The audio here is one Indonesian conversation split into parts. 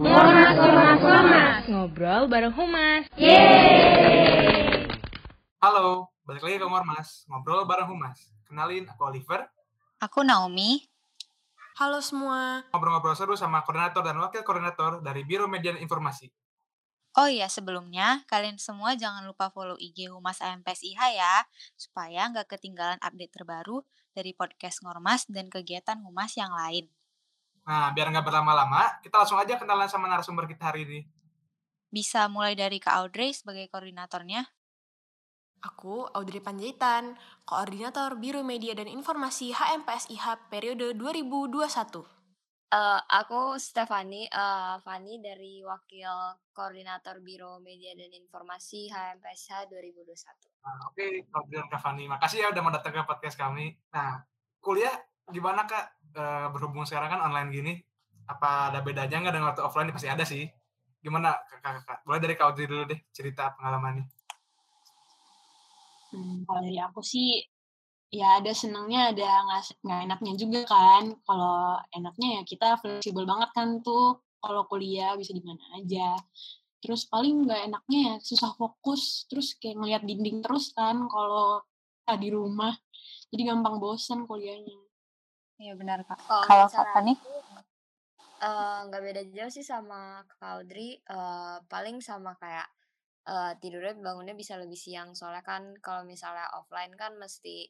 Ngormas, ngormas, ngormas. Ngobrol bareng Humas. Yeay. Halo, balik lagi ke Ngormas, ngobrol bareng Humas. Kenalin, aku Oliver. Aku Naomi. Halo semua. Ngobrol-ngobrol seru sama koordinator dan wakil koordinator dari Biro Media dan Informasi. Oh iya, sebelumnya kalian semua jangan lupa follow IG Humas AMPSIH ya, supaya nggak ketinggalan update terbaru dari podcast Ngormas dan kegiatan Humas yang lain. Nah, biar nggak berlama-lama, kita langsung aja kenalan sama narasumber kita hari ini. Bisa mulai dari Kak Audrey sebagai koordinatornya. Aku Audrey Panjaitan, Koordinator Biro Media dan Informasi HMPSIH periode 2021. Uh, aku Stefani, uh, Fani dari Wakil Koordinator Biro Media dan Informasi HMPSH 2021. Nah, Oke, okay, Koordinator Kak Fani, makasih ya udah mau datang ke podcast kami. Nah, kuliah gimana Kak? Uh, berhubung sekarang kan online gini, apa ada bedanya nggak dengan waktu offline? Pasti ada sih. Gimana Kak? Boleh dari Kak Audrey dulu deh, cerita pengalamannya. Hmm, kalau dari aku sih ya ada senangnya ada nggak enaknya juga kan kalau enaknya ya kita fleksibel banget kan tuh kalau kuliah bisa di mana aja terus paling nggak enaknya ya susah fokus terus kayak ngeliat dinding terus kan kalau di rumah jadi gampang bosan kuliahnya iya benar kak. Kalau, kalau kak nih? Nggak uh, beda jauh sih sama kak Audrey. Uh, paling sama kayak uh, tidurnya bangunnya bisa lebih siang. Soalnya kan kalau misalnya offline kan mesti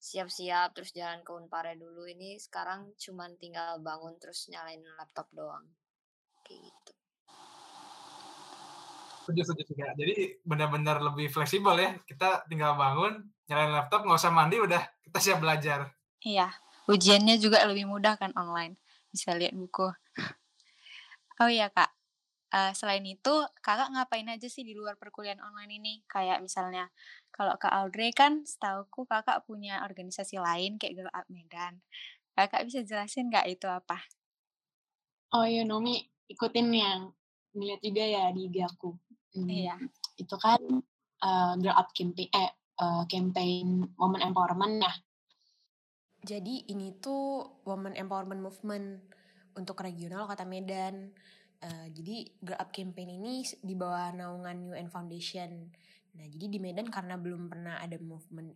siap-siap terus jalan ke Unpare dulu. Ini sekarang cuman tinggal bangun terus nyalain laptop doang. Kayak gitu. Setuju setuju juga jadi benar-benar lebih fleksibel ya. Kita tinggal bangun nyalain laptop nggak usah mandi udah. Kita siap belajar. Iya ujiannya juga lebih mudah kan online bisa lihat buku oh iya kak uh, selain itu kakak ngapain aja sih di luar perkuliahan online ini kayak misalnya kalau Kak Audrey kan setauku kakak punya organisasi lain kayak Girl Up Medan. Kakak bisa jelasin nggak itu apa? Oh iya Nomi, ikutin yang ngeliat juga ya di IG aku. Hmm, iya. Itu kan uh, Girl Up campaign, eh, uh, campaign Women Empowerment ya. Jadi ini tuh Women Empowerment Movement untuk regional Kota Medan. Uh, jadi Girl Up Campaign ini di bawah naungan UN Foundation. Nah, jadi di Medan karena belum pernah ada movement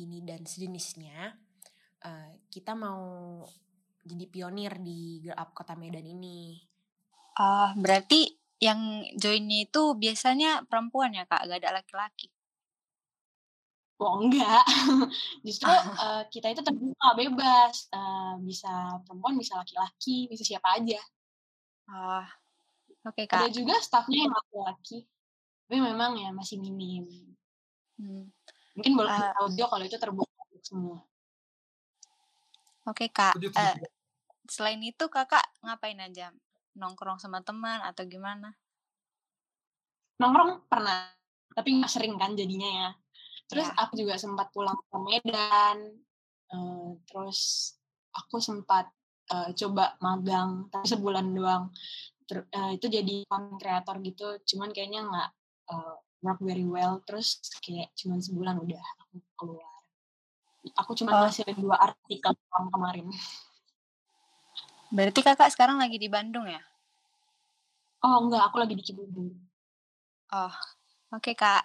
ini dan sejenisnya, uh, kita mau jadi pionir di Girl Up Kota Medan ini. Ah, uh, berarti yang joinnya itu biasanya perempuan ya kak, gak ada laki-laki? Oh enggak, justru uh, kita itu terbuka bebas, uh, bisa perempuan, bisa laki-laki, bisa siapa aja. Ah, oke okay, kak. Ada juga staffnya yang laki-laki tapi memang ya masih minim. Hmm. Mungkin boleh uh, audio kalau itu terbuka untuk semua. Oke okay, kak. Uh, selain itu kakak ngapain aja? Nongkrong sama teman atau gimana? Nongkrong pernah, tapi nggak sering kan jadinya ya. Terus ya. aku juga sempat pulang ke Medan. Uh, terus aku sempat uh, coba magang tapi sebulan doang. Ter, uh, itu jadi konten kreator gitu, cuman kayaknya nggak uh, work very well terus kayak cuma sebulan udah aku keluar aku cuma oh. ngasih dua artikel kemarin berarti kakak sekarang lagi di Bandung ya oh enggak aku lagi di Cibubur oh oke okay, kak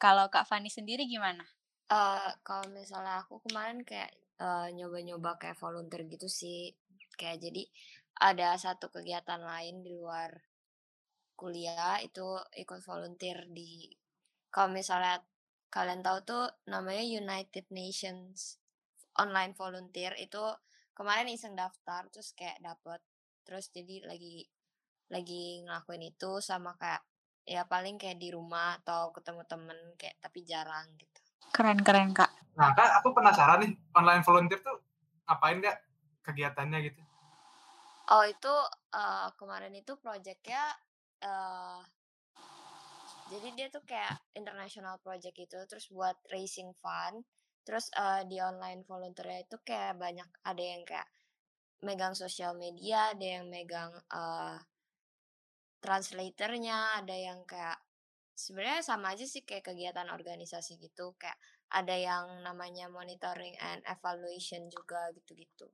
kalau kak Fani sendiri gimana? Uh, kalau misalnya aku kemarin kayak uh, nyoba-nyoba kayak volunteer gitu sih. Kayak jadi ada satu kegiatan lain di luar kuliah itu ikut volunteer di kalau misalnya kalian tahu tuh namanya United Nations online volunteer. Itu kemarin iseng daftar terus kayak dapet terus jadi lagi lagi ngelakuin itu sama kayak ya paling kayak di rumah atau ketemu temen kayak tapi jarang gitu. Keren keren kak. Nah kak aku penasaran nih online volunteer tuh ngapain nggak kegiatannya gitu? Oh itu uh, kemarin itu projectnya uh, jadi dia tuh kayak international project gitu terus buat raising fund terus uh, di online volunteer itu kayak banyak ada yang kayak megang sosial media ada yang megang uh, translatornya ada yang kayak sebenarnya sama aja sih kayak kegiatan organisasi gitu kayak ada yang namanya monitoring and evaluation juga gitu-gitu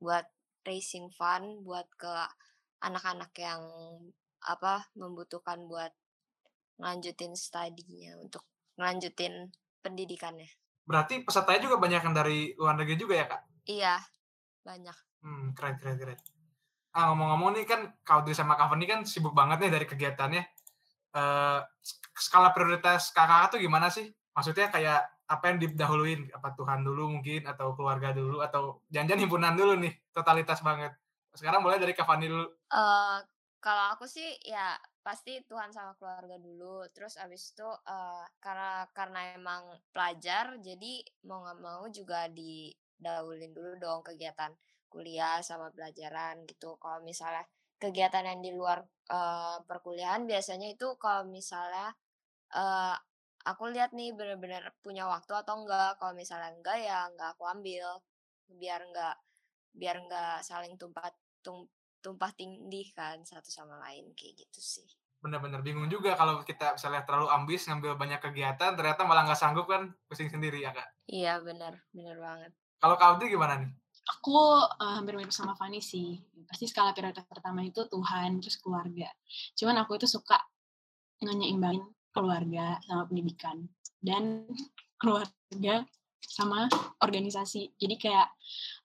buat raising fund buat ke anak-anak yang apa membutuhkan buat ngelanjutin studinya untuk ngelanjutin pendidikannya. Berarti pesertanya juga banyak yang dari luar negeri juga ya kak? Iya, banyak. Hmm, keren, keren, keren. Ah, ngomong-ngomong nih kan, kalau di sama Cover ini kan sibuk banget nih dari kegiatannya. Uh, skala prioritas kakak tuh gimana sih? Maksudnya kayak apa yang didahuluin? Apa Tuhan dulu mungkin, atau keluarga dulu, atau jangan-jangan himpunan dulu nih, totalitas banget. Sekarang mulai dari Kavani dulu. Uh, kalau aku sih ya pasti Tuhan sama keluarga dulu terus abis itu uh, karena karena emang pelajar jadi mau nggak mau juga didahulin dulu dong kegiatan kuliah sama pelajaran gitu kalau misalnya kegiatan yang di luar uh, perkuliahan biasanya itu kalau misalnya uh, aku lihat nih bener-bener punya waktu atau enggak kalau misalnya enggak ya enggak aku ambil biar enggak biar enggak saling tumpah tum, tumpah tindih kan satu sama lain kayak gitu sih. Bener-bener bingung juga kalau kita misalnya terlalu ambis ngambil banyak kegiatan ternyata malah nggak sanggup kan pusing sendiri ya kak. Iya benar benar banget. Kalau kau gimana nih? Aku uh, hampir mirip sama Fanny sih. Pasti skala prioritas pertama itu Tuhan terus keluarga. Cuman aku itu suka ngeimbangin keluarga sama pendidikan dan keluarga sama organisasi. Jadi kayak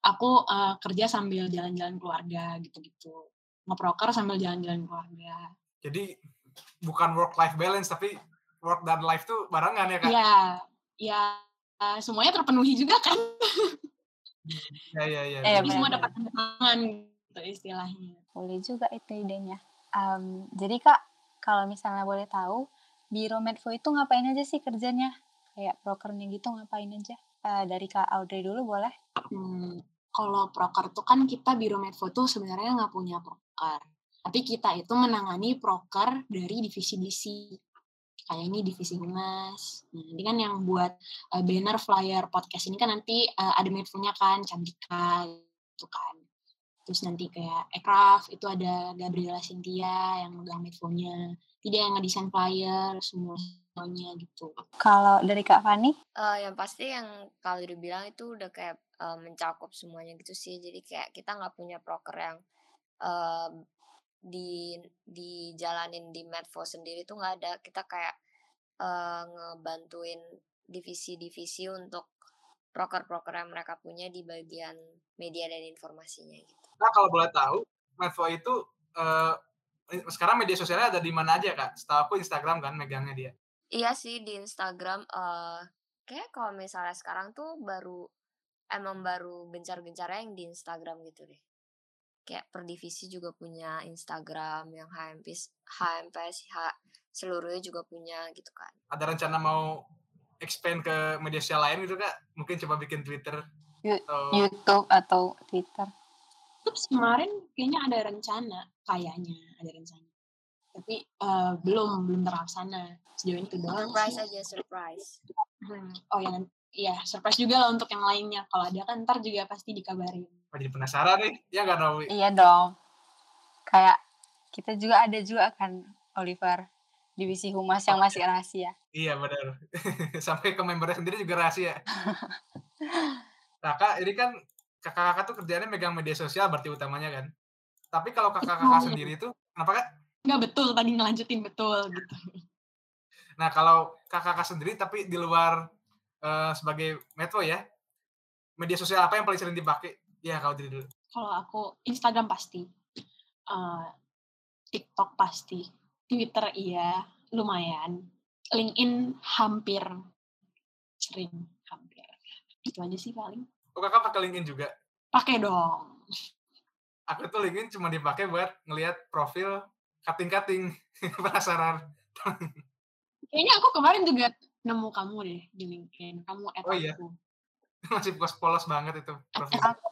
aku uh, kerja sambil jalan-jalan keluarga gitu-gitu. Ngeproker sambil jalan-jalan keluarga. Jadi bukan work life balance tapi work dan life tuh barengan ya kan? Iya, ya uh, semuanya terpenuhi juga kan. ya ya ya. Eh, Jadi semua dapat tantangan gitu istilahnya. Boleh juga itu idenya. Um, jadi kak, kalau misalnya boleh tahu, Biro Medfo itu ngapain aja sih kerjanya? Kayak prokernya gitu ngapain aja? Uh, dari Kak Audrey dulu boleh? Hmm, kalau proker tuh kan kita Biro Medfo tuh sebenarnya nggak punya proker. Tapi kita itu menangani proker dari divisi-divisi. Kayak ini divisi humas. Nah, ini kan yang buat uh, banner, flyer, podcast ini kan nanti uh, ada medfonya kan, Cantika gitu kan. Terus nanti kayak Ekraf, itu ada Gabriela Cynthia yang megang medfonya. Tidak yang ngedesain flyer, semuanya gitu. Kalau dari Kak Fani? Uh, yang pasti yang kalau dibilang itu udah kayak uh, mencakup semuanya gitu sih. Jadi kayak kita nggak punya proker yang uh, di dijalanin di Medfo sendiri tuh nggak ada. Kita kayak uh, ngebantuin divisi-divisi untuk proker-proker yang mereka punya di bagian media dan informasinya gitu. Nah kalau boleh tahu, Medfo itu uh, sekarang media sosialnya ada di mana aja kak? Setahu aku Instagram kan megangnya dia. Iya sih di Instagram. Uh, kayak kalau misalnya sekarang tuh baru emang baru gencar-gencarnya yang di Instagram gitu deh. Kayak per divisi juga punya Instagram yang HMP, HMP H, seluruhnya juga punya gitu kan. Ada rencana mau expand ke media sosial lain gitu kak? Mungkin coba bikin Twitter. atau... YouTube atau Twitter kemarin kayaknya ada rencana, kayaknya ada rencana. Tapi uh, belum belum terlaksana. Sejauh ini doang. Surprise aja, surprise. Hmm. Oh ya, iya surprise juga lah untuk yang lainnya. Kalau ada kan ntar juga pasti dikabarin. Jadi penasaran nih, ya nggak tahu. Iya dong. Kayak kita juga ada juga kan Oliver divisi humas yang masih rahasia. Iya benar. Sampai ke membernya sendiri juga rahasia. nah kak, ini kan kakak-kakak tuh kerjanya megang media sosial berarti utamanya kan. Tapi kalau kakak-kakak sendiri itu kenapa kak? Nggak betul tadi ngelanjutin betul gitu. Nah kalau kakak-kakak sendiri tapi di luar uh, sebagai metro ya, media sosial apa yang paling sering dipakai? Ya kalau diri dulu. Kalau aku Instagram pasti, uh, TikTok pasti, Twitter iya lumayan, LinkedIn hampir sering hampir. Itu aja sih paling. Oh, kakak pakai LinkedIn juga? Pakai dong. Aku tuh LinkedIn cuma dipakai buat ngelihat profil cutting-cutting. Penasaran. Kayaknya aku kemarin juga nemu kamu deh di LinkedIn. Kamu add oh, iya. aku. Masih polos-polos banget itu profil. Aku,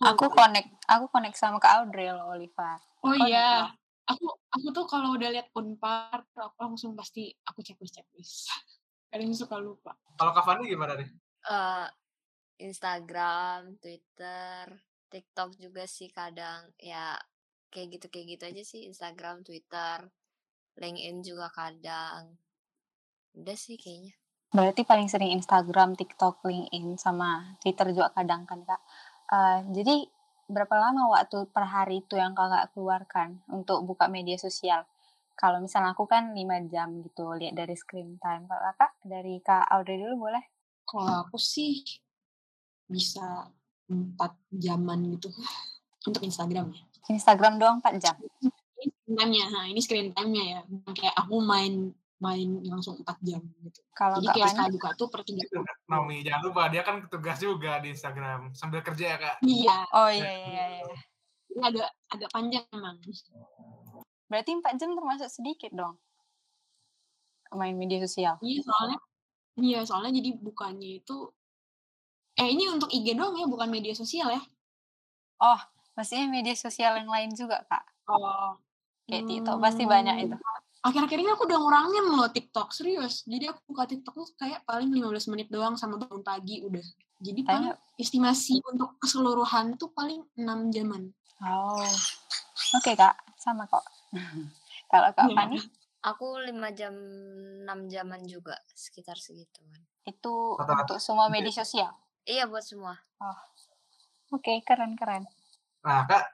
aku connect, aku connect sama Kak Audrey loh, Oliva. Oh iya. Aku aku tuh kalau udah lihat Unpar, aku langsung pasti aku checklist checklist. Kadang suka lupa. Kalau Kak Fani gimana nih? Uh, Instagram, Twitter, TikTok juga sih kadang ya kayak gitu kayak gitu aja sih Instagram, Twitter, LinkedIn juga kadang. Udah sih kayaknya. Berarti paling sering Instagram, TikTok, LinkedIn sama Twitter juga kadang kan kak. Uh, jadi berapa lama waktu per hari itu yang kakak keluarkan untuk buka media sosial? Kalau misalnya aku kan 5 jam gitu, lihat dari screen time. Kalau kakak, dari Kak Audrey dulu boleh? Kalau aku sih bisa 4 jaman gitu untuk Instagram ya. Instagram doang 4 jam? Ini screen time-nya, nah ini screen time-nya ya. Kayak aku main main langsung 4 jam gitu. Kalau Jadi kayak sekali buka tuh per 3 Itu, Naomi, jangan lupa dia kan tugas juga di Instagram sambil kerja ya kak. Iya, Oh iya iya iya. iya. ini agak agak panjang emang. Berarti 4 jam termasuk sedikit dong? Main media sosial? Iya soalnya iya soalnya jadi bukannya itu eh ini untuk IG doang ya bukan media sosial ya? Oh, maksudnya media sosial yang lain juga kak? Oh. Kayak TikTok pasti banyak itu. Akhir-akhir ini aku udah ngurangin loh TikTok, serius. Jadi aku buka TikTok tuh kayak paling 15 menit doang sama bangun pagi udah. Jadi paling Tanya, estimasi untuk keseluruhan tuh paling 6 jaman. oh, oke kak, sama kok. Kalau Kak. Fani, Aku 5 jam 6 jaman juga sekitar segituan. itu Rata-rata untuk semua media sosial? Iya buat semua. Oke, keren-keren. Nah kak,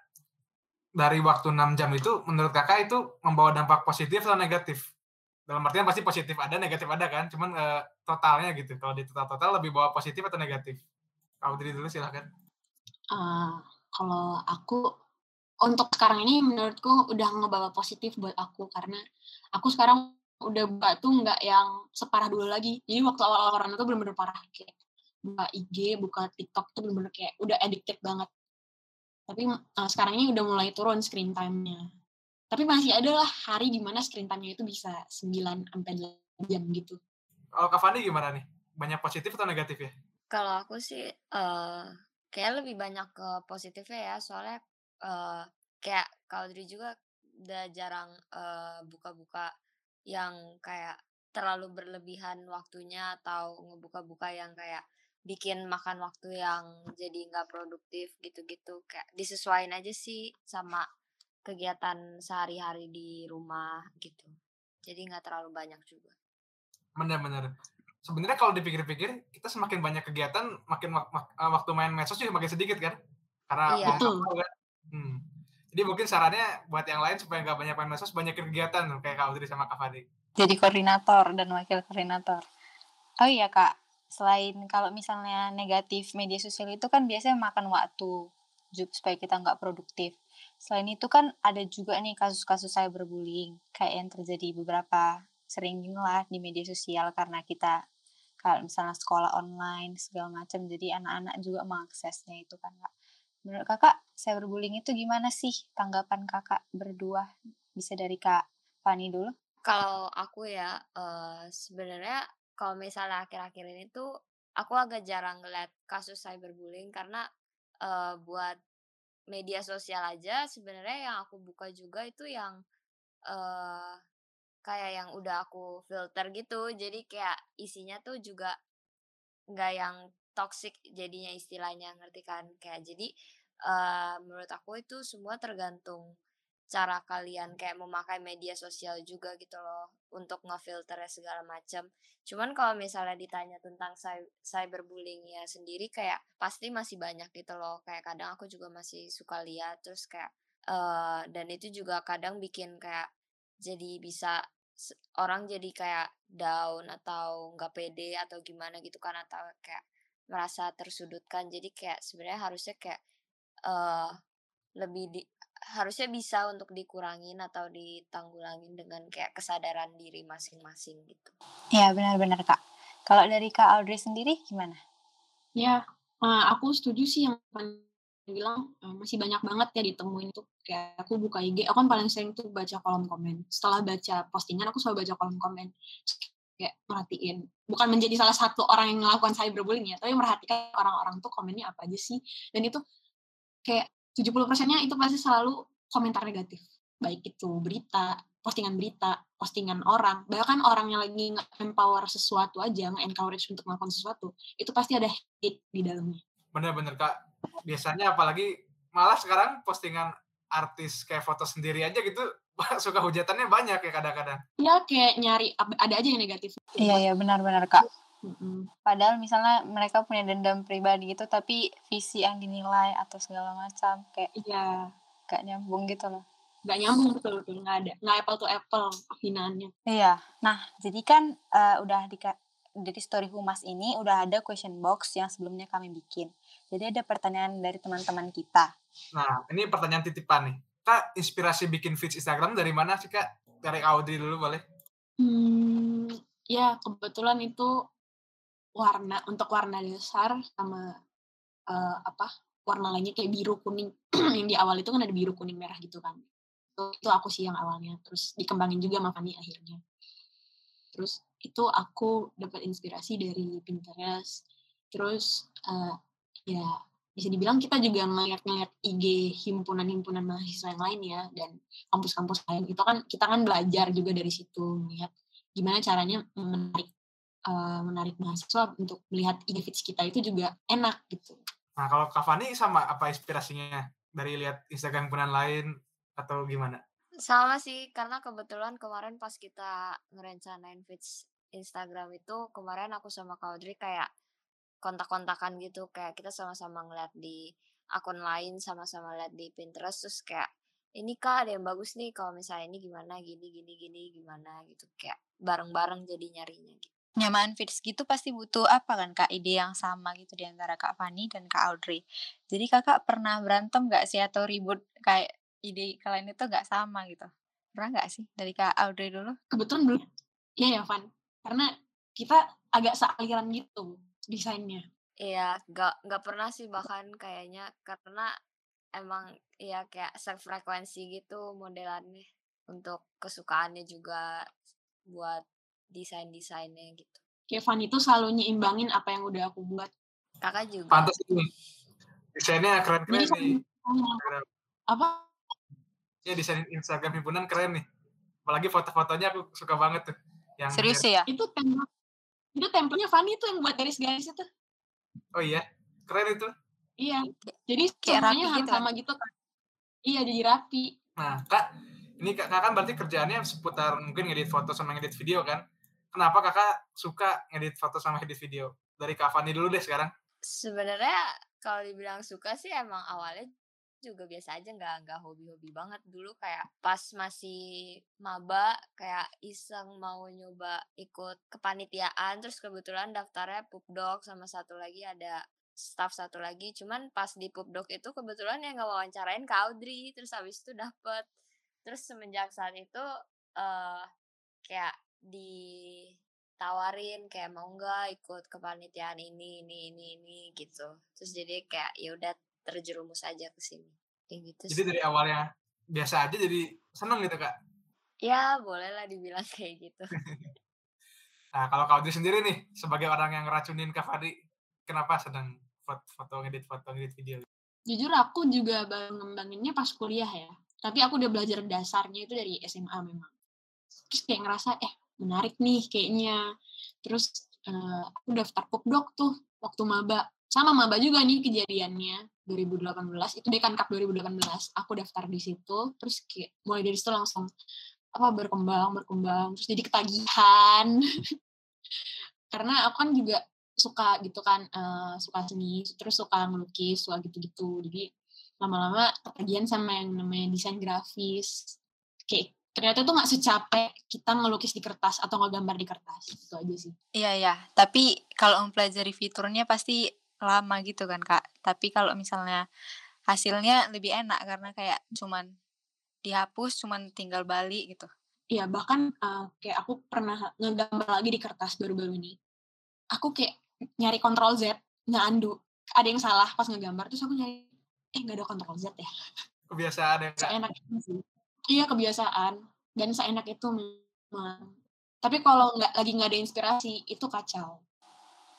dari waktu 6 jam itu menurut kakak itu membawa dampak positif atau negatif? Dalam artian pasti positif ada, negatif ada kan? Cuman eh, totalnya gitu. Kalau di total-total lebih bawa positif atau negatif? Diri dulu silahkan. Ah, kalau aku untuk sekarang ini menurutku udah ngebawa positif buat aku karena aku sekarang udah buka tuh nggak yang separah dulu lagi. Jadi waktu awal-awal corona tuh bener-bener parah kayak buka IG, buka TikTok tuh bener-bener kayak udah addicted banget. Tapi uh, sekarang ini udah mulai turun screen time-nya. Tapi masih ada lah hari di mana screen time-nya itu bisa 9 sampai 8 jam gitu. Kalau Kak Fani gimana nih? Banyak positif atau negatif ya? Kalau aku sih eh kayak lebih banyak ke positifnya ya, soalnya eh kayak kalau Audrey juga udah jarang eh, buka-buka yang kayak terlalu berlebihan waktunya atau ngebuka-buka yang kayak bikin makan waktu yang jadi nggak produktif gitu-gitu kayak disesuaikan aja sih sama kegiatan sehari-hari di rumah gitu jadi nggak terlalu banyak juga Bener-bener. Sebenarnya kalau dipikir-pikir, kita semakin banyak kegiatan, makin wak- wak- eh, waktu main medsos juga makin sedikit kan? Karena Iya. Betul. kan. Hmm. Jadi mungkin sarannya buat yang lain supaya nggak banyak main medsos, banyakin kegiatan kayak Kak Audrey sama Kak Fadi. Jadi koordinator dan wakil koordinator. Oh iya kak, selain kalau misalnya negatif media sosial itu kan biasanya makan waktu supaya kita nggak produktif. Selain itu kan ada juga nih kasus-kasus cyberbullying kayak yang terjadi beberapa sering lah di media sosial karena kita kalau misalnya sekolah online segala macam jadi anak-anak juga mengaksesnya itu kan kak. Menurut kakak cyberbullying itu gimana sih tanggapan kakak berdua? Bisa dari kak Fani dulu? Kalau aku ya, eh, sebenarnya kalau misalnya akhir-akhir ini tuh aku agak jarang ngeliat kasus cyberbullying karena eh, buat media sosial aja sebenarnya yang aku buka juga itu yang eh kayak yang udah aku filter gitu. Jadi kayak isinya tuh juga nggak yang toxic jadinya istilahnya ngerti kan? Kayak jadi eh menurut aku itu semua tergantung cara kalian kayak memakai media sosial juga gitu loh untuk ngefilternya segala macam. Cuman kalau misalnya ditanya tentang cy- cyberbullyingnya sendiri kayak pasti masih banyak gitu loh. Kayak kadang aku juga masih suka lihat terus kayak eh dan itu juga kadang bikin kayak jadi bisa orang jadi kayak down atau nggak pede atau gimana gitu kan atau kayak merasa tersudutkan. Jadi kayak sebenarnya harusnya kayak eh lebih di harusnya bisa untuk dikurangin atau ditanggulangin dengan kayak kesadaran diri masing-masing gitu. Iya benar-benar kak. Kalau dari kak Audrey sendiri gimana? Ya, eh, aku setuju sih yang bilang eh, masih banyak banget ya ditemuin tuh kayak aku buka IG, aku kan paling sering tuh baca kolom komen. Setelah baca postingan aku selalu baca kolom komen. Kayak merhatiin, bukan menjadi salah satu orang yang melakukan cyberbullying ya, tapi merhatikan orang-orang tuh komennya apa aja sih. Dan itu kayak 70%-nya itu pasti selalu komentar negatif. Baik itu berita, postingan berita, postingan orang, bahkan orang yang lagi nge-empower sesuatu aja, nge-encourage untuk melakukan sesuatu, itu pasti ada hate di dalamnya. Bener-bener Kak. Biasanya apalagi malah sekarang postingan artis kayak foto sendiri aja gitu suka hujatannya banyak ya kadang-kadang. Ya kayak nyari, ada aja yang negatif. Iya iya benar-benar kak. Mm-mm. Padahal misalnya mereka punya dendam pribadi gitu, tapi visi yang dinilai atau segala macam kayak Iya, gak nyambung gitu loh. nggak nyambung betul betul nggak ada nggak apple to apple hinaannya. Iya. Nah, jadi kan eh, udah di dari story humas ini udah ada question box yang sebelumnya kami bikin. Jadi ada pertanyaan dari teman-teman kita. Nah, ini pertanyaan titipan nih. Kak, inspirasi bikin feed Instagram dari mana sih, Kak? Dari Audrey dulu boleh? Hmm, ya kebetulan itu warna untuk warna dasar sama uh, apa warna lainnya kayak biru kuning. Yang di awal itu kan ada biru kuning merah gitu kan. Itu, itu aku sih yang awalnya. Terus dikembangin juga sama Fanny akhirnya. Terus itu aku dapat inspirasi dari Pinterest. Terus uh, ya bisa dibilang kita juga ngeliat-ngeliat IG himpunan-himpunan mahasiswa yang lain ya dan kampus-kampus lain. Itu kan kita kan belajar juga dari situ melihat gimana caranya menarik uh, menarik mahasiswa untuk melihat feeds kita itu juga enak gitu. Nah kalau Kavani sama apa inspirasinya dari lihat Instagram himpunan lain atau gimana? Sama sih karena kebetulan kemarin pas kita ngerencanain feeds Instagram itu kemarin aku sama Kak Audrey kayak kontak-kontakan gitu kayak kita sama-sama ngeliat di akun lain sama-sama lihat di Pinterest terus kayak ini kak ada yang bagus nih kalau misalnya ini gimana gini gini gini gimana gitu kayak bareng-bareng jadi nyarinya gitu. Nyamaan feeds gitu pasti butuh apa kan kak ide yang sama gitu di antara kak Fani dan kak Audrey. Jadi kakak pernah berantem gak sih atau ribut kayak ide kalian itu gak sama gitu? Pernah gak sih dari kak Audrey dulu? Kebetulan belum. Iya ya Van. Karena kita agak sealiran gitu desainnya. Iya, nggak nggak pernah sih bahkan kayaknya karena emang ya kayak sefrekuensi gitu modelannya untuk kesukaannya juga buat desain-desainnya gitu. Kevin itu selalu nyimbangin apa yang udah aku buat. Kakak juga. Pantas ini. Desainnya keren-keren nih. Apa? Ya desain Instagram himpunan keren nih. Apalagi foto-fotonya aku suka banget tuh. Yang Serius ya? Itu template itu templenya Fanny tuh yang buat garis-garis itu. Oh iya, keren itu. Iya. Jadi semuanya harus gitu. sama gitu kan. Iya, jadi rapi. Nah, Kak, ini Kak kan berarti kerjaannya seputar mungkin ngedit foto sama ngedit video kan? Kenapa Kakak suka ngedit foto sama ngedit video? Dari Kak Fanny dulu deh sekarang. Sebenarnya kalau dibilang suka sih emang awalnya juga biasa aja nggak nggak hobi-hobi banget dulu kayak pas masih maba kayak iseng mau nyoba ikut kepanitiaan terus kebetulan daftarnya pupdok sama satu lagi ada staff satu lagi cuman pas di pupdok itu kebetulan yang nggak wawancarain Kaudri terus habis itu dapet terus semenjak saat itu uh, kayak ditawarin kayak mau nggak ikut kepanitiaan ini ini ini ini gitu terus jadi kayak ya udah terjerumus aja ke sini. Kayak gitu Jadi dari awalnya biasa aja jadi seneng gitu, Kak? Ya, boleh lah dibilang kayak gitu. nah, kalau Audrey sendiri nih, sebagai orang yang ngeracunin Kak Fadi, kenapa sedang foto, foto ngedit foto ngedit video? Jujur aku juga baru ngembanginnya pas kuliah ya. Tapi aku udah belajar dasarnya itu dari SMA memang. Terus kayak ngerasa, eh menarik nih kayaknya. Terus uh, aku daftar popdok tuh waktu maba sama maba juga nih kejadiannya 2018 itu Dekan Cup 2018 aku daftar di situ terus kayak mulai dari situ langsung apa berkembang berkembang. Terus jadi ketagihan. Karena aku kan juga suka gitu kan uh, suka seni terus suka melukis suka gitu-gitu. Jadi lama-lama ketagihan sama yang namanya desain grafis. Kayak ternyata tuh nggak secapek kita ngelukis di kertas atau ngegambar di kertas itu aja sih. Iya ya tapi kalau mempelajari fiturnya pasti lama gitu kan kak. Tapi kalau misalnya hasilnya lebih enak karena kayak cuman dihapus cuman tinggal balik gitu. Iya bahkan uh, kayak aku pernah ngegambar lagi di kertas baru-baru ini. Aku kayak nyari kontrol Z nggak andu. Ada yang salah pas ngegambar terus aku nyari eh nggak ada kontrol Z ya? Kebiasaan ya kak? Itu sih iya kebiasaan dan seenak itu memang tapi kalau nggak lagi nggak ada inspirasi itu kacau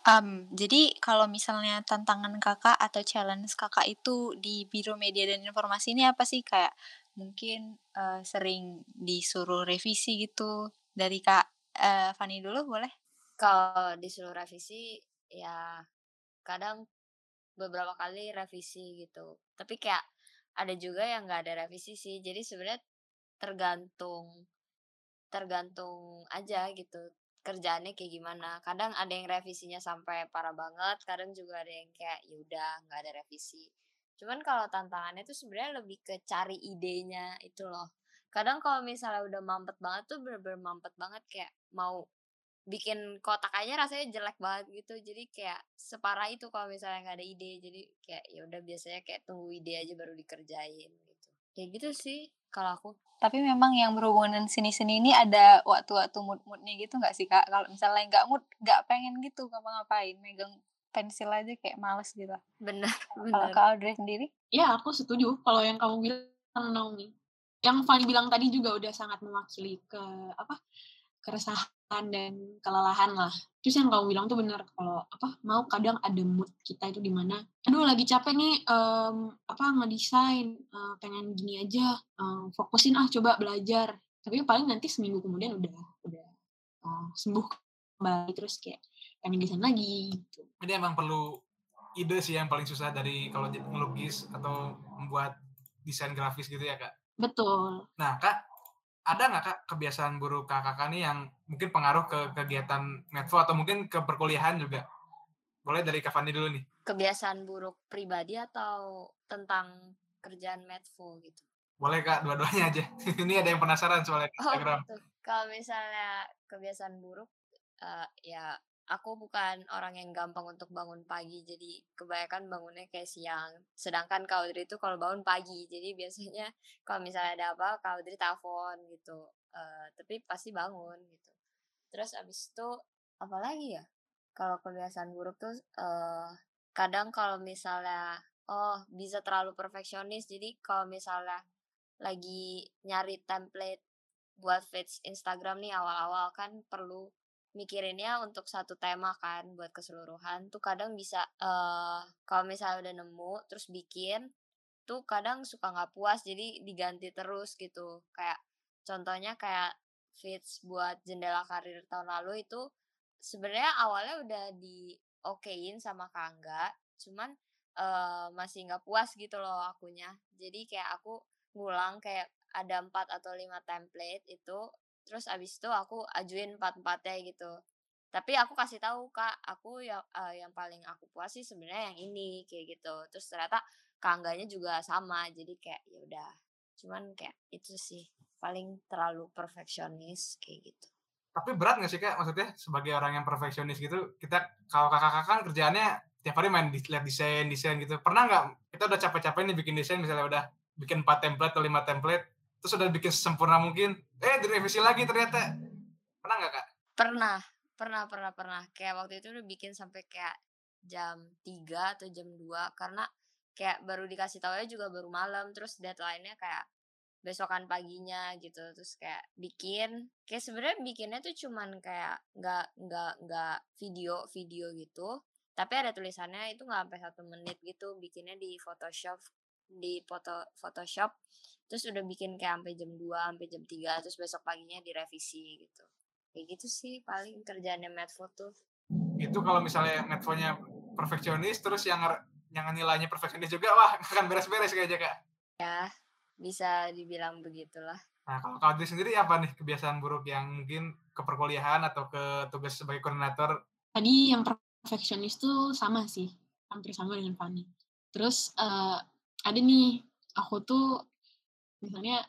Um, jadi kalau misalnya tantangan Kakak atau challenge Kakak itu di Biro Media dan Informasi ini apa sih? Kayak mungkin, uh, sering disuruh revisi gitu dari Kak, uh, Fani dulu boleh? Kalau disuruh revisi ya kadang beberapa kali revisi gitu, tapi kayak ada juga yang nggak ada revisi sih. Jadi sebenarnya tergantung tergantung aja gitu kerjaannya kayak gimana. Kadang ada yang revisinya sampai parah banget, kadang juga ada yang kayak ya udah nggak ada revisi. Cuman kalau tantangannya tuh sebenarnya lebih ke cari idenya itu loh. Kadang kalau misalnya udah mampet banget tuh bener-bener mampet banget kayak mau bikin kotak aja rasanya jelek banget gitu. Jadi kayak separah itu kalau misalnya nggak ada ide. Jadi kayak ya udah biasanya kayak tunggu ide aja baru dikerjain gitu. Kayak gitu sih kalau aku. Tapi memang yang berhubungan seni-seni ini ada waktu-waktu mood-moodnya gitu nggak sih kak? Kalau misalnya nggak mood, nggak pengen gitu ngapa-ngapain, megang pensil aja kayak males gitu. Benar, Kalau benar. kak Audrey sendiri? Ya, aku setuju kalau yang kamu bilang Naomi. Yang Fanny bilang tadi juga udah sangat mewakili ke apa keresahan dan kelelahan lah. Terus yang kamu bilang tuh benar kalau apa mau kadang ada mood kita itu di mana aduh lagi capek nih em, apa ngedesain eh, pengen gini aja em, fokusin ah coba belajar tapi paling nanti seminggu kemudian udah udah eh, sembuh kembali terus kayak pengen desain lagi gitu. Ini emang perlu ide sih yang paling susah dari kalau jadi ngelukis atau membuat desain grafis gitu ya kak. Betul. Nah kak, ada nggak kak kebiasaan buruk kakak nih yang mungkin pengaruh ke kegiatan medfo atau mungkin ke perkuliahan juga? Boleh dari Kak Fandi dulu nih. Kebiasaan buruk pribadi atau tentang kerjaan medfo gitu. Boleh kak, dua-duanya aja. Ini ada yang penasaran soalnya Oh, Instagram. gitu. Kalau misalnya kebiasaan buruk, eh, ya aku bukan orang yang gampang untuk bangun pagi, jadi kebanyakan bangunnya kayak siang. Sedangkan Kak Audrey itu kalau bangun pagi, jadi biasanya kalau misalnya ada apa, Kak Audrey telepon gitu. Eh, tapi pasti bangun gitu. Terus abis itu apa lagi ya? Kalau kebiasaan buruk tuh eh, kadang kalau misalnya oh bisa terlalu perfeksionis, jadi kalau misalnya lagi nyari template buat feeds Instagram nih awal-awal kan perlu mikirinnya untuk satu tema kan buat keseluruhan tuh kadang bisa eh kalau misalnya udah nemu terus bikin tuh kadang suka nggak puas jadi diganti terus gitu. Kayak contohnya kayak feeds buat jendela karir tahun lalu itu sebenarnya awalnya udah di okein sama Kangga cuman eh masih nggak puas gitu loh akunya. Jadi kayak aku ngulang kayak ada empat atau lima template itu terus abis itu aku ajuin empat empatnya gitu tapi aku kasih tahu kak aku yang eh, yang paling aku puas sih sebenarnya yang ini kayak gitu terus ternyata kangganya juga sama jadi kayak ya udah cuman kayak itu sih paling terlalu perfeksionis kayak gitu Tapi berat nggak sih kak? Maksudnya sebagai orang yang perfeksionis gitu, kita kalau kakak-kakak kan kerjaannya tiap hari main lihat desain, desain gitu. Pernah nggak kita udah capek-capek nih bikin desain, misalnya udah bikin 4 template atau 5 template, terus udah bikin sempurna mungkin, eh direvisi lagi ternyata. Pernah nggak kak? pernah pernah pernah pernah. Kayak waktu itu udah bikin sampai kayak jam 3 atau jam 2 karena kayak baru dikasih tahu juga baru malam. Terus deadline-nya kayak besokan paginya gitu. Terus kayak bikin kayak sebenarnya bikinnya tuh cuman kayak nggak nggak nggak video video gitu. Tapi ada tulisannya itu nggak sampai satu menit gitu. Bikinnya di Photoshop di foto Photoshop terus udah bikin kayak sampai jam 2 sampai jam 3 terus besok paginya direvisi gitu kayak gitu sih paling kerjaannya Medfo tuh Itu kalau misalnya netfonya perfeksionis, terus yang yang nilainya perfeksionis juga, wah akan beres-beres kayaknya kak. ya bisa dibilang begitulah Nah kalau kak Audrey sendiri apa nih kebiasaan buruk yang mungkin ke perkuliahan atau ke tugas sebagai koordinator? Tadi yang perfeksionis tuh sama sih, hampir sama dengan Fanny. Terus eh, ada nih, aku tuh misalnya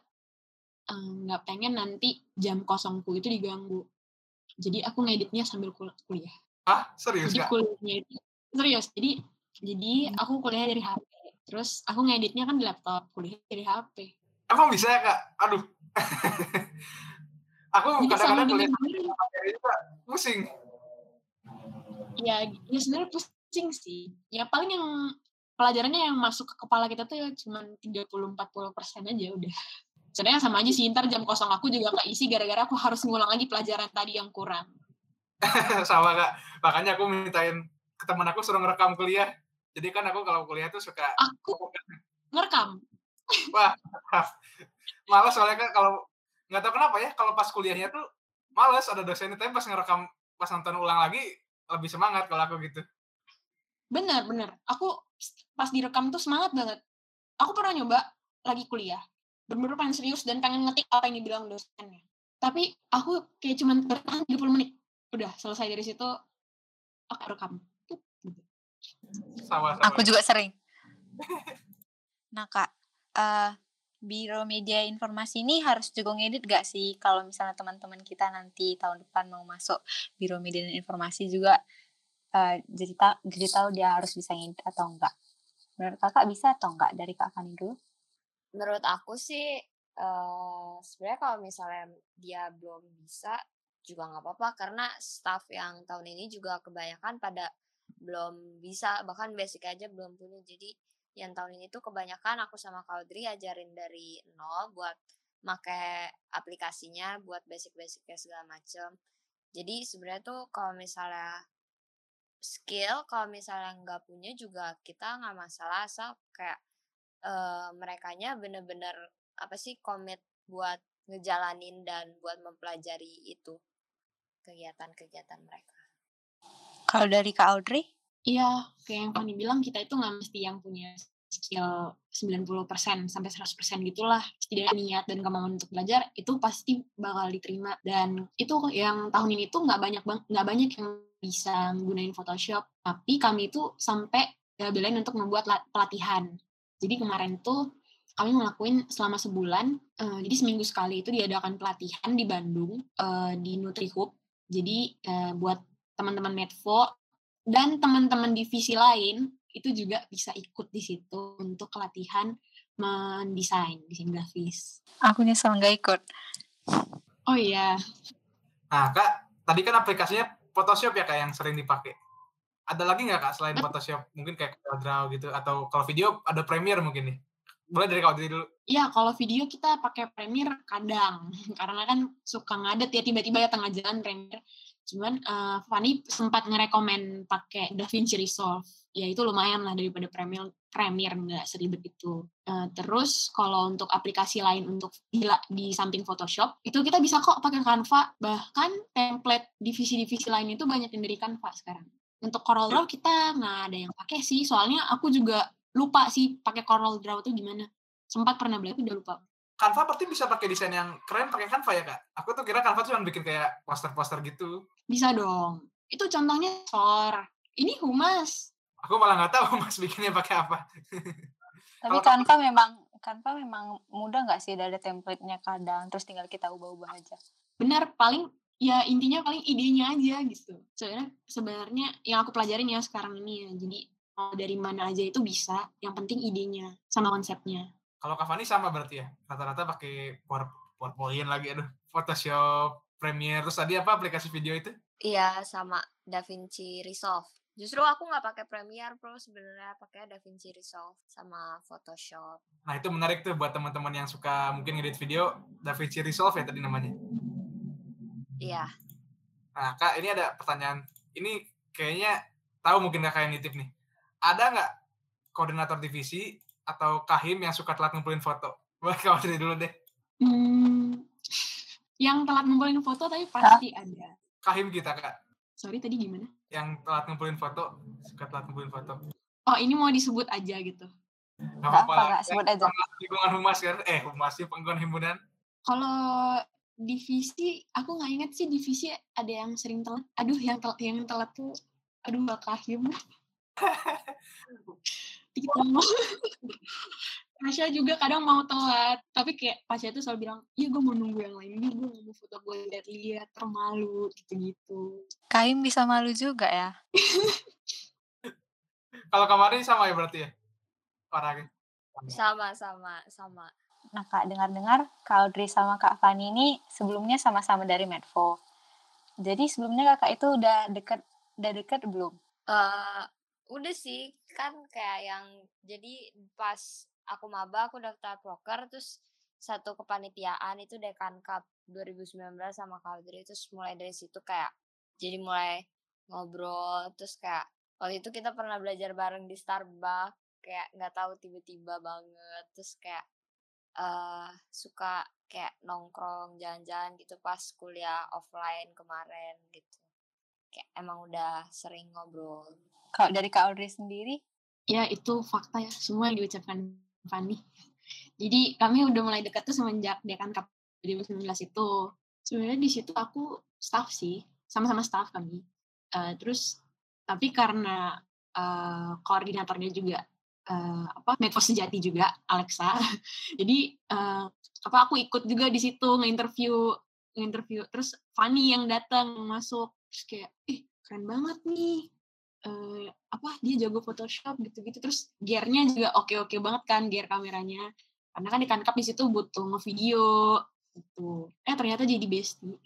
eh, nggak pengen nanti jam kosongku itu diganggu. Jadi aku ngeditnya sambil kul- kuliah. Ah serius Jadi kak? kuliahnya itu serius. Jadi jadi aku kuliah dari HP. Terus aku ngeditnya kan di laptop, kuliah dari HP. Emang bisa ya kak? Aduh. Aku kadang-kadang kuliah pusing. ya, ya sebenarnya pusing sih. Ya paling yang pelajarannya yang masuk ke kepala kita tuh ya cuma 30-40 persen aja udah. Sebenarnya sama aja sih, ntar jam kosong aku juga keisi gara-gara aku harus ngulang lagi pelajaran tadi yang kurang. Sama kak. Makanya aku mintain ke teman aku suruh ngerekam kuliah. Jadi kan aku kalau kuliah tuh suka Aku ngerekam. wah malas soalnya kak kalau nggak tahu kenapa ya kalau pas kuliahnya tuh males ada dosennya tapi pas ngerekam pas nonton ulang lagi lebih semangat kalau aku gitu. Bener, bener. Aku pas direkam tuh semangat banget. Aku pernah nyoba lagi kuliah. Bener-bener pengen serius dan pengen ngetik apa yang dibilang dosennya. Tapi aku kayak cuman bertahan 30 menit. udah selesai dari situ oke rekam. Sama sama. Aku juga sering. Nah kak, eh Biro Media Informasi ini harus juga ngedit gak sih kalau misalnya teman-teman kita nanti tahun depan mau masuk Biro Media dan Informasi juga jadi tahu jadi tahu dia harus bisa ngedit atau enggak. Menurut kakak bisa atau enggak dari kak Fani dulu? Menurut aku sih eh sebenarnya kalau misalnya dia belum bisa juga nggak apa-apa karena staff yang tahun ini juga kebanyakan pada belum bisa bahkan basic aja belum punya jadi yang tahun ini tuh kebanyakan aku sama Kaudri ajarin dari nol buat make aplikasinya buat basic-basicnya segala macem jadi sebenarnya tuh kalau misalnya skill kalau misalnya nggak punya juga kita nggak masalah asal kayak eh merekanya bener-bener apa sih komit buat ngejalanin dan buat mempelajari itu kegiatan-kegiatan mereka. Kalau dari kak Audrey? Iya, kayak yang Fanny bilang kita itu nggak mesti yang punya skill 90% sampai 100% gitulah. Setidaknya niat dan kemampuan untuk belajar itu pasti bakal diterima dan itu yang tahun ini tuh nggak banyak nggak banyak yang bisa menggunakan Photoshop. Tapi kami itu sampai belain untuk membuat pelatihan. Jadi kemarin tuh kami ngelakuin selama sebulan, uh, jadi seminggu sekali itu diadakan pelatihan di Bandung uh, di NutriHub. Jadi uh, buat teman-teman Medfo dan teman-teman divisi lain itu juga bisa ikut di situ untuk latihan mendesain desain grafis. Aku nyesel nggak ikut. Oh iya. Nah kak, tadi kan aplikasinya Photoshop ya kak yang sering dipakai. Ada lagi nggak kak selain Photoshop? Mungkin kayak Draw gitu atau kalau video ada Premiere mungkin nih. Boleh dari kau dulu. Iya, kalau video kita pakai Premiere kadang karena kan suka ngadet ya tiba-tiba ya tengah jalan Premiere. Cuman uh, Fanny sempat ngerekomen pakai DaVinci Resolve. Ya itu lumayan lah daripada Premiere Premiere nggak seribet itu. Uh, terus kalau untuk aplikasi lain untuk di, di samping Photoshop itu kita bisa kok pakai Canva. Bahkan template divisi-divisi lain itu banyak yang dari Canva sekarang. Untuk Corel Draw kita nggak ada yang pakai sih. Soalnya aku juga lupa sih pakai Corel Draw itu gimana. Sempat pernah belajar udah lupa. Canva berarti bisa pakai desain yang keren pakai Canva ya kak? Aku tuh kira Canva cuma bikin kayak poster-poster gitu. Bisa dong. Itu contohnya Sor. Ini Humas. Aku malah nggak tahu Humas bikinnya pakai apa. Tapi Canva memang Canva memang mudah nggak sih ada template-nya kadang terus tinggal kita ubah-ubah aja. Benar, paling ya intinya paling idenya aja gitu. Soalnya sebenarnya yang aku pelajarin ya sekarang ini ya. Jadi mau dari mana aja itu bisa, yang penting idenya sama konsepnya. Kalau Kavani sama berarti ya? Rata-rata pakai PowerPoint lagi, aduh. Photoshop, Premiere, terus tadi apa aplikasi video itu? Iya, sama DaVinci Resolve. Justru aku nggak pakai Premiere Pro sebenarnya pakai DaVinci Resolve sama Photoshop. Nah itu menarik tuh buat teman-teman yang suka mungkin ngedit video DaVinci Resolve ya tadi namanya. Iya. Nah kak ini ada pertanyaan. Ini kayaknya tahu mungkin kakak yang nitip nih. Ada nggak koordinator divisi atau kahim yang suka telat ngumpulin foto? Boleh kau dari dulu deh. Hmm, yang telat ngumpulin foto tapi pasti ada. Kahim kita kak. Sorry tadi gimana? Yang telat ngumpulin foto, suka telat ngumpulin foto. Oh ini mau disebut aja gitu. Gak apa-apa. sebut aja. Lingkungan humas kan? Eh humas sih penggunaan himpunan. Kalau divisi, aku nggak inget sih divisi ada yang sering telat. Aduh yang telat yang telat tuh, aduh gak kahim. kita mau Tasya juga kadang mau telat. Tapi kayak Tasya tuh selalu bilang iya gue mau nunggu yang lain gue mau foto gue lihat-lihat termalu gitu-gitu. Kaim bisa malu juga ya? Kalau kemarin sama ya berarti ya? Orangnya? Sama. Sama sama nah kak dengar-dengar Kak Audrey sama Kak Fani ini sebelumnya sama-sama dari Medfo. Jadi sebelumnya kakak itu udah deket udah deket belum? Uh, udah sih. Kan kayak yang jadi pas aku maba aku daftar proker terus satu kepanitiaan itu Dekan Cup 2019 sama Kaldri terus mulai dari situ kayak jadi mulai ngobrol terus kayak waktu itu kita pernah belajar bareng di Starbucks kayak nggak tahu tiba-tiba banget terus kayak uh, suka kayak nongkrong jalan-jalan gitu pas kuliah offline kemarin gitu kayak emang udah sering ngobrol kalau dari Kak Audrey sendiri? Ya, itu fakta ya. Semua yang diucapkan Fanny. Jadi kami udah mulai dekat tuh semenjak Dekan Cup 2019 itu. Sebenarnya di situ aku staff sih. sama-sama staff kami. Uh, terus tapi karena uh, koordinatornya juga uh, apa Medco sejati juga Alexa. Jadi uh, apa aku ikut juga di situ nge-interview nge-interview terus Fanny yang datang masuk terus kayak ih keren banget nih uh, apa dia jago Photoshop gitu-gitu terus gearnya juga oke-oke banget kan gear kameranya. Karena kan di Kankap di situ butuh ngevideo gitu. Eh ternyata jadi bestie.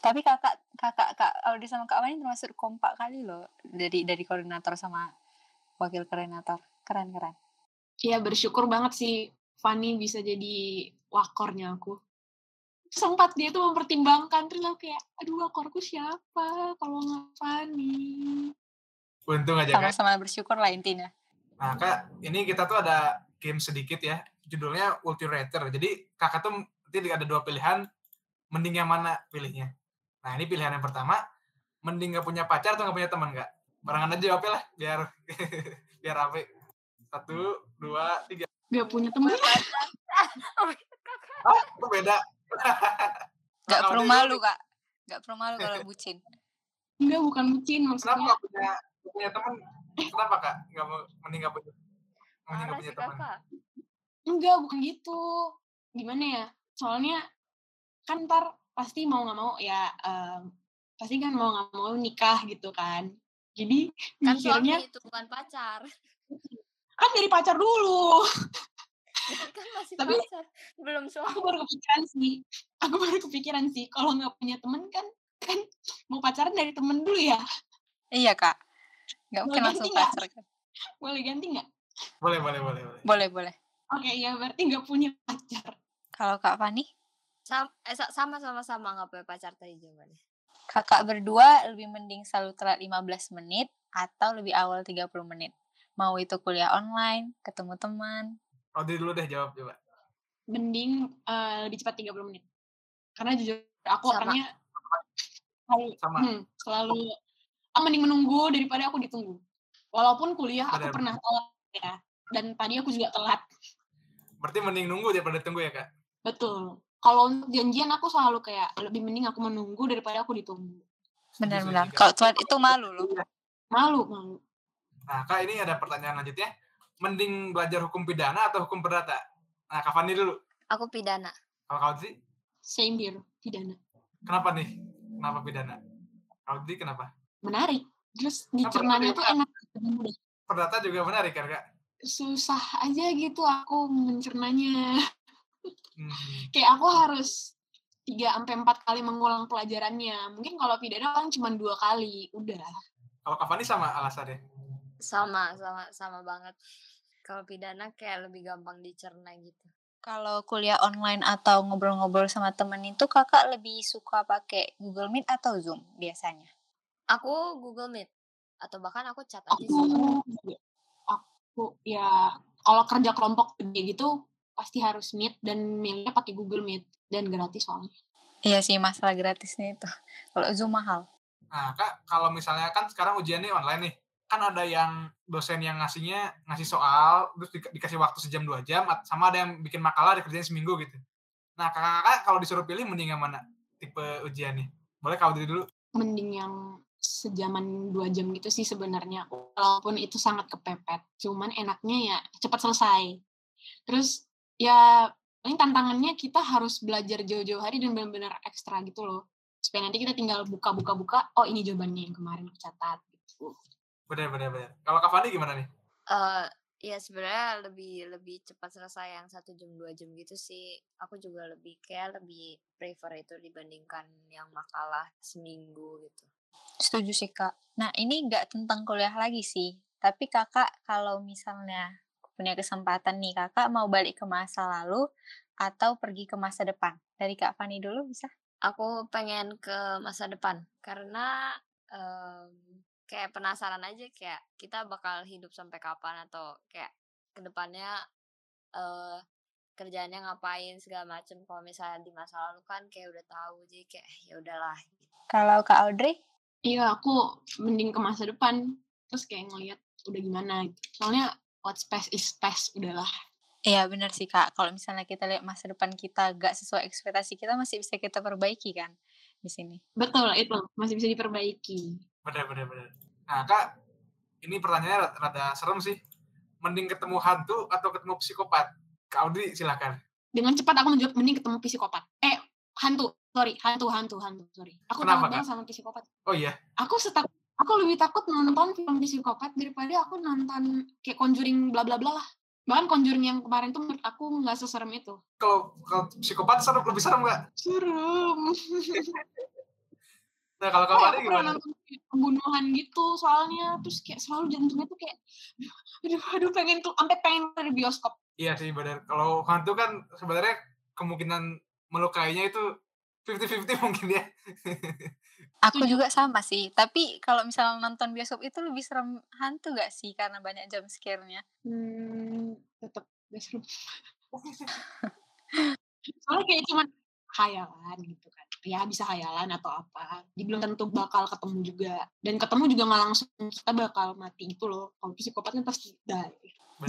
Tapi kakak kakak kak Audi sama kak Wani termasuk kompak kali loh dari dari koordinator sama wakil koordinator. Keren keren. Iya bersyukur banget sih Fanny bisa jadi wakornya aku. Sempat dia tuh mempertimbangkan terus aku kayak aduh wakorku siapa? Kalau nggak Fanny untung aja sama-sama bersyukur lah intinya nah kak ini kita tuh ada game sedikit ya judulnya Ulti Rater jadi kakak tuh nanti ada dua pilihan mending yang mana pilihnya Nah ini pilihan yang pertama, mending gak punya pacar atau gak punya teman gak? Barengan aja jawabnya lah, biar biar rapi. Satu, dua, tiga. Gak punya teman. oh, itu beda. gak perlu malu kak, gak perlu malu kalau bucin. Enggak, bukan bucin maksudnya. Kenapa gak punya, punya teman? Kenapa kak? Gak mau, mending gak punya, mending gak punya teman? Enggak, bukan gitu. Gimana ya? Soalnya kan ntar pasti mau nggak mau ya um, pasti kan mau nggak mau nikah gitu kan jadi kan mikirnya itu bukan pacar kan dari pacar dulu kan masih tapi pacar. belum suami aku baru kepikiran sih aku baru kepikiran sih kalau nggak punya temen kan kan mau pacaran dari temen dulu ya iya kak nggak mungkin langsung pacar. kan boleh ganti nggak? Boleh boleh boleh boleh. Boleh boleh. Oke okay, ya berarti nggak punya pacar. Kalau kak Fani? Sama eh, sama sama sama nggak punya pacar tadi jawabannya. Kakak berdua lebih mending selalu telat 15 menit atau lebih awal 30 menit? Mau itu kuliah online ketemu teman? Oh dulu deh jawab coba. Mending uh, lebih cepat 30 menit. Karena jujur aku sama. orangnya selalu, sama. Hmm, selalu ah, mending menunggu daripada aku ditunggu walaupun kuliah aku pernah telat ya dan tadi aku juga telat berarti mending nunggu daripada tunggu ya kak betul kalau untuk janjian aku selalu kayak lebih mending aku menunggu daripada aku ditunggu. Benar-benar. Kalau telat itu malu loh. Malu, malu. Nah, Kak ini ada pertanyaan lanjutnya. Mending belajar hukum pidana atau hukum perdata? Nah, Kak Fani dulu. Aku pidana. Kalau kau sih? Same here, pidana. Kenapa nih? Kenapa pidana? Kau sih kenapa? Menarik. Terus dicernanya tuh enak. Perdata juga menarik kan, Kak? Susah aja gitu aku mencernanya. Hmm. Kayak aku harus tiga sampai empat kali mengulang pelajarannya. Mungkin kalau pidana kan cuma dua kali, udah. Kalau Kavani sama alasannya? Sama, sama, sama banget. Kalau pidana kayak lebih gampang dicerna gitu. Kalau kuliah online atau ngobrol-ngobrol sama temen itu kakak lebih suka pakai Google Meet atau Zoom biasanya? Aku Google Meet atau bahkan aku chat aja aku, Aku ya kalau kerja kelompok gede gitu pasti harus meet dan milihnya pakai Google Meet dan gratis soalnya. Iya sih masalah gratisnya itu. Kalau Zoom mahal. Nah kak kalau misalnya kan sekarang ujiannya online nih, kan ada yang dosen yang ngasihnya ngasih soal terus di, dikasih waktu sejam dua jam sama ada yang bikin makalah dikerjain seminggu gitu. Nah kakak-kakak kalau disuruh pilih mending yang mana tipe ujiannya? Boleh kau dulu? Mending yang sejaman dua jam gitu sih sebenarnya walaupun itu sangat kepepet cuman enaknya ya cepat selesai. Terus ya ini tantangannya kita harus belajar jauh-jauh hari dan benar-benar ekstra gitu loh supaya nanti kita tinggal buka-buka-buka oh ini jawabannya yang kemarin aku catat gitu. Benar benar benar. Kalau Kavani gimana nih? Uh, ya sebenarnya lebih lebih cepat selesai yang satu jam dua jam gitu sih. Aku juga lebih kayak lebih prefer itu dibandingkan yang makalah seminggu gitu setuju sih kak nah ini nggak tentang kuliah lagi sih tapi kakak kalau misalnya punya kesempatan nih kakak mau balik ke masa lalu atau pergi ke masa depan? Dari Kak Fani dulu bisa? Aku pengen ke masa depan karena um, kayak penasaran aja kayak kita bakal hidup sampai kapan atau kayak ke depannya uh, kerjaannya ngapain segala macem. Kalau misalnya di masa lalu kan kayak udah tahu jadi kayak ya udahlah. Gitu. Kalau Kak Audrey? Iya aku mending ke masa depan terus kayak ngelihat udah gimana. Gitu. Soalnya what's past is past udahlah Iya benar sih kak. Kalau misalnya kita lihat masa depan kita gak sesuai ekspektasi kita masih bisa kita perbaiki kan. di sini. Betul, itu masih bisa diperbaiki. Bener, bener, bener. Nah, Kak, ini pertanyaannya rada, rada serem sih. Mending ketemu hantu atau ketemu psikopat? Kak Audrey, silakan. Dengan cepat aku menjawab mending ketemu psikopat. Eh, hantu. Sorry, hantu, hantu, hantu. Sorry. Aku Kenapa, takut banget sama psikopat. Oh iya, Aku setak aku lebih takut nonton film psikopat daripada aku nonton kayak Conjuring bla bla bla lah. Bahkan Conjuring yang kemarin tuh menurut aku nggak seserem itu. kalau kalau psikopat serem lebih serem nggak? Serem. Nah, kalau aku pernah gimana? nonton pembunuhan gitu soalnya terus kayak selalu jantungnya tuh kayak aduh aduh pengen tuh sampai pengen dari bioskop. Iya sih, bener. Kalau hantu kan sebenarnya kemungkinan melukainya itu 50-50 mungkin ya. Aku juga sama sih, tapi kalau misalnya nonton bioskop itu lebih serem hantu gak sih karena banyak jump scare-nya? Hmm, tetap gak serem. Soalnya kayak cuman hayalan gitu kan. Ya bisa hayalan atau apa. Jadi belum tentu bakal ketemu juga. Dan ketemu juga nggak langsung kita bakal mati gitu loh. Kalau psikopat kan pasti die.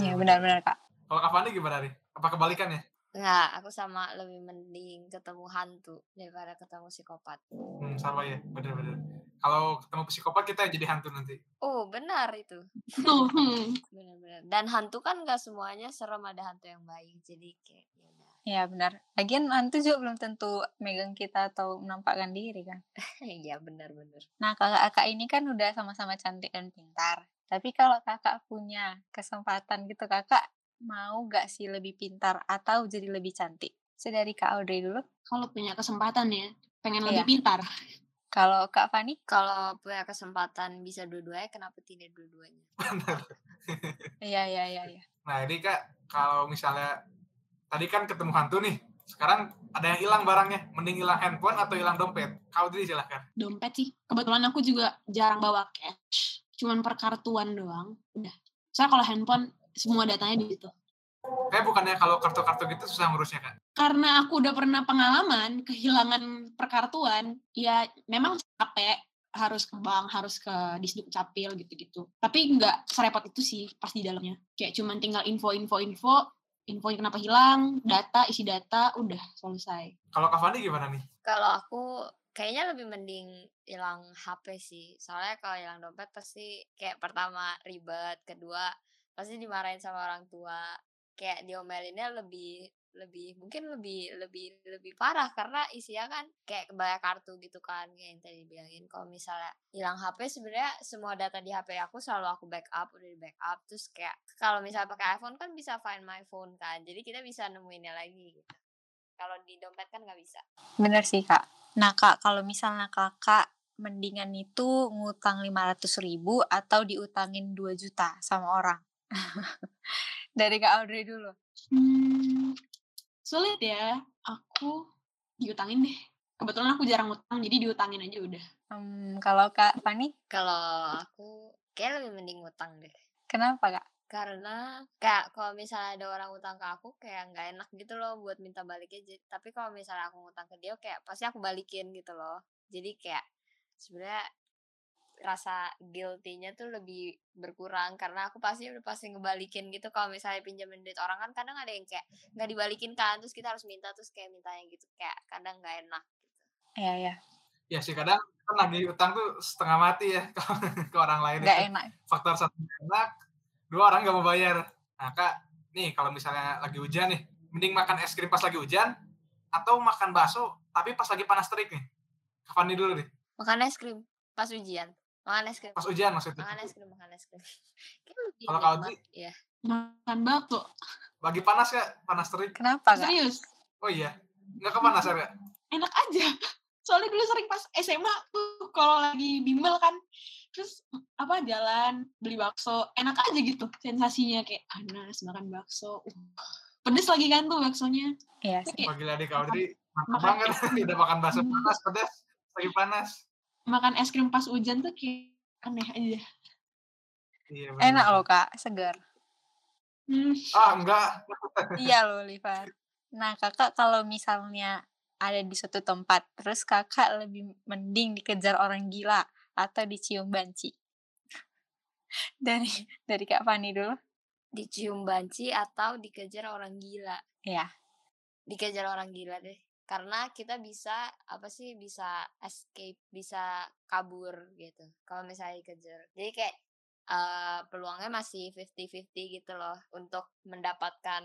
Iya benar-benar kak. Kalau Kak Fani gimana nih? Apa kebalikannya? Enggak, aku sama lebih mending ketemu hantu daripada ketemu psikopat. Hmm, sama ya, bener-bener. Kalau ketemu psikopat kita jadi hantu nanti. Oh, benar itu. Tuh. Benar-benar. Dan hantu kan nggak semuanya serem ada hantu yang baik. Jadi kayak ya udah. Iya benar. Lagian hantu juga belum tentu megang kita atau menampakkan diri kan. Iya, benar-benar. Nah kakak-kakak ini kan udah sama-sama cantik dan pintar. Tapi kalau kakak punya kesempatan gitu kakak mau gak sih lebih pintar atau jadi lebih cantik? Sedari Kak Audrey dulu. kalau punya kesempatan ya, pengen Iya. lebih pintar. Kalau Kak Fani? Kalau punya kesempatan bisa dua-duanya, kenapa tidak dua-duanya? Iya, iya, iya. iya. Nah, ini Kak, kalau misalnya tadi kan ketemu hantu nih. Sekarang ada yang hilang barangnya. Mending hilang handphone atau hilang dompet? Kak Audrey silahkan. Dompet sih. Kebetulan aku juga jarang bawa cash. Cuman perkartuan doang. Udah. Soalnya kalau handphone, semua datanya di situ. Kayak bukannya kalau kartu-kartu gitu susah ngurusnya, Kak? karena aku udah pernah pengalaman kehilangan perkartuan, ya memang capek harus ke bank, harus ke disduk capil gitu-gitu. Tapi nggak serepot itu sih pas di dalamnya. Kayak cuman tinggal info-info info, info yang kenapa hilang, data, isi data, udah selesai. Kalau Kak Fani gimana nih? Kalau aku kayaknya lebih mending hilang HP sih. Soalnya kalau hilang dompet pasti kayak pertama ribet, kedua pasti dimarahin sama orang tua. Kayak diomelinnya lebih lebih mungkin lebih lebih lebih parah karena isinya kan kayak kebanyak kartu gitu kan kayak yang tadi dibilangin kalau misalnya hilang HP sebenarnya semua data di HP aku selalu aku backup udah di backup terus kayak kalau misalnya pakai iPhone kan bisa find my phone kan jadi kita bisa nemuinnya lagi gitu kalau di dompet kan nggak bisa Bener sih Kak. Nah Kak, kalau misalnya kakak mendingan itu ngutang 500 ribu atau diutangin 2 juta sama orang? Dari Kak Audrey dulu. Hmm, sulit ya. Aku diutangin deh. Kebetulan aku jarang utang, jadi diutangin aja udah. Hmm, kalau Kak Fani, Kalau aku kayak lebih mending ngutang deh. kenapa Kak? Karena kayak kalau misalnya ada orang utang ke aku kayak nggak enak gitu loh buat minta baliknya. Jadi- Tapi kalau misalnya aku ngutang ke dia kayak pasti aku balikin gitu loh. Jadi kayak sebenarnya rasa guilty-nya tuh lebih berkurang karena aku pasti udah pasti ngebalikin gitu kalau misalnya pinjamin duit orang kan kadang ada yang kayak nggak dibalikin kan terus kita harus minta terus kayak mintanya gitu kayak kadang nggak enak gitu. Iya, ya. Ya sih, kadang kan lagi utang tuh setengah mati ya ke orang lain. Itu. enak. Faktor satu enak, dua orang nggak mau bayar. Nah, Kak, nih kalau misalnya lagi hujan nih, mending makan es krim pas lagi hujan atau makan bakso tapi pas lagi panas terik nih? Kak Fani dulu nih, makan es krim pas ujian makan es krim pas hujan maksudnya. makan es krim makan es krim Kalau kau nikmat, ya Makan bakso. Lagi panas ya, panas terik. Kenapa Kak? Serius. Oh iya, nggak kepanasan ya? enak aja. Soalnya dulu sering pas SMA tuh kalau lagi bimbel kan, terus apa jalan beli bakso, enak aja gitu sensasinya kayak panas makan bakso. Uh, pedes lagi kan tuh baksonya. Iya sih. kayak Pagi Audrey, mantap Makan banget. Udah makan bakso panas, pedas, lagi panas. Makan es krim pas hujan tuh kayak aneh aja. Iya, bener. Enak loh Kak, segar. Hmm, Ah, enggak. iya loh Livar. Nah kakak kalau misalnya ada di suatu tempat, terus kakak lebih mending dikejar orang gila atau dicium banci? dari dari Kak Fani dulu. dicium banci atau dikejar orang gila Iya. dikejar orang gila deh karena kita bisa apa sih bisa escape bisa kabur gitu kalau misalnya dikejar. Jadi kayak uh, peluangnya masih 50-50 gitu loh untuk mendapatkan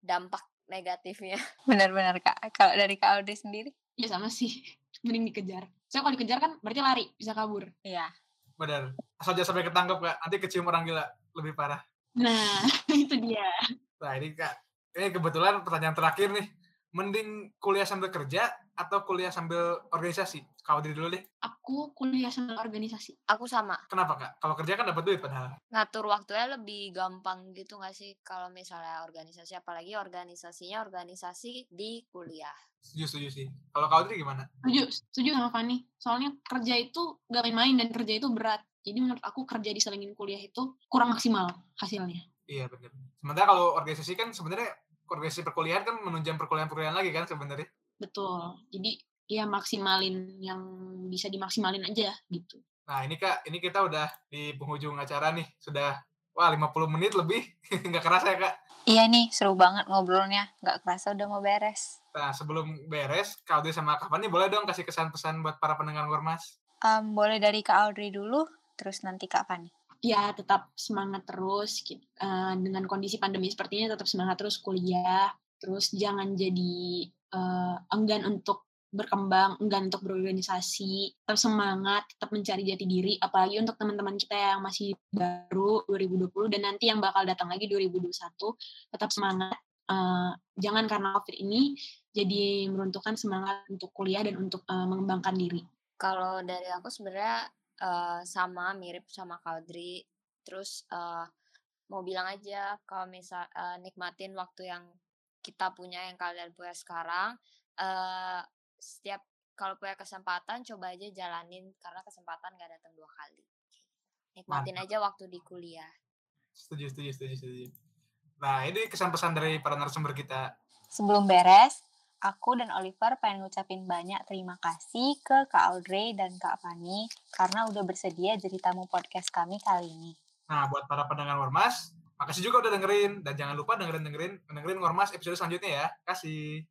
dampak negatifnya. Benar-benar kak. Kalau dari kak Audrey sendiri? Ya sama sih. Mending dikejar. Saya kalau dikejar kan berarti lari bisa kabur. Iya. Benar. Asal jangan sampai ketangkep kak. Nanti kecium orang gila lebih parah. Nah itu dia. Nah ini kak. Ini kebetulan pertanyaan terakhir nih mending kuliah sambil kerja atau kuliah sambil organisasi? Kau diri dulu deh. Aku kuliah sambil organisasi. Aku sama. Kenapa kak? Kalau kerja kan dapat duit padahal. Ngatur waktunya lebih gampang gitu gak sih? Kalau misalnya organisasi, apalagi organisasinya organisasi di kuliah. Setuju, setuju sih. Kalau kau diri gimana? Setuju, setuju sama Fanny. Soalnya kerja itu gak main-main dan kerja itu berat. Jadi menurut aku kerja diselingin kuliah itu kurang maksimal hasilnya. Iya benar. Sementara kalau organisasi kan sebenarnya organisasi perkuliahan kan menunjang perkuliahan-perkuliahan lagi kan sebenarnya. Betul. Jadi ya maksimalin yang bisa dimaksimalin aja gitu. Nah ini kak, ini kita udah di penghujung acara nih. Sudah, wah 50 menit lebih. Nggak kerasa ya kak? Iya nih, seru banget ngobrolnya. Nggak kerasa udah mau beres. Nah sebelum beres, Kak Audrey sama Kak Fani boleh dong kasih kesan-pesan buat para pendengar Gormas? Um, boleh dari Kak Audrey dulu, terus nanti Kak Fani ya tetap semangat terus uh, dengan kondisi pandemi seperti ini tetap semangat terus kuliah terus jangan jadi uh, enggan untuk berkembang enggan untuk berorganisasi tetap semangat tetap mencari jati diri apalagi untuk teman-teman kita yang masih baru 2020 dan nanti yang bakal datang lagi 2021 tetap semangat uh, jangan karena covid ini jadi meruntuhkan semangat untuk kuliah dan untuk uh, mengembangkan diri. Kalau dari aku sebenarnya uh, sama mirip sama Kaudri terus uh, mau bilang aja kalau misal uh, nikmatin waktu yang kita punya yang kalian punya sekarang uh, setiap kalau punya kesempatan coba aja jalanin karena kesempatan gak datang dua kali. Nikmatin Mantap. aja waktu di kuliah. Setuju setuju setuju setuju. Nah ini kesan pesan dari para narasumber kita. Sebelum beres Aku dan Oliver pengen ngucapin banyak terima kasih ke Kak Audrey dan Kak Fani karena udah bersedia jadi tamu podcast kami kali ini. Nah, buat para pendengar Ormas, makasih juga udah dengerin dan jangan lupa dengerin dengerin dengerin Ormas episode selanjutnya ya. Kasih.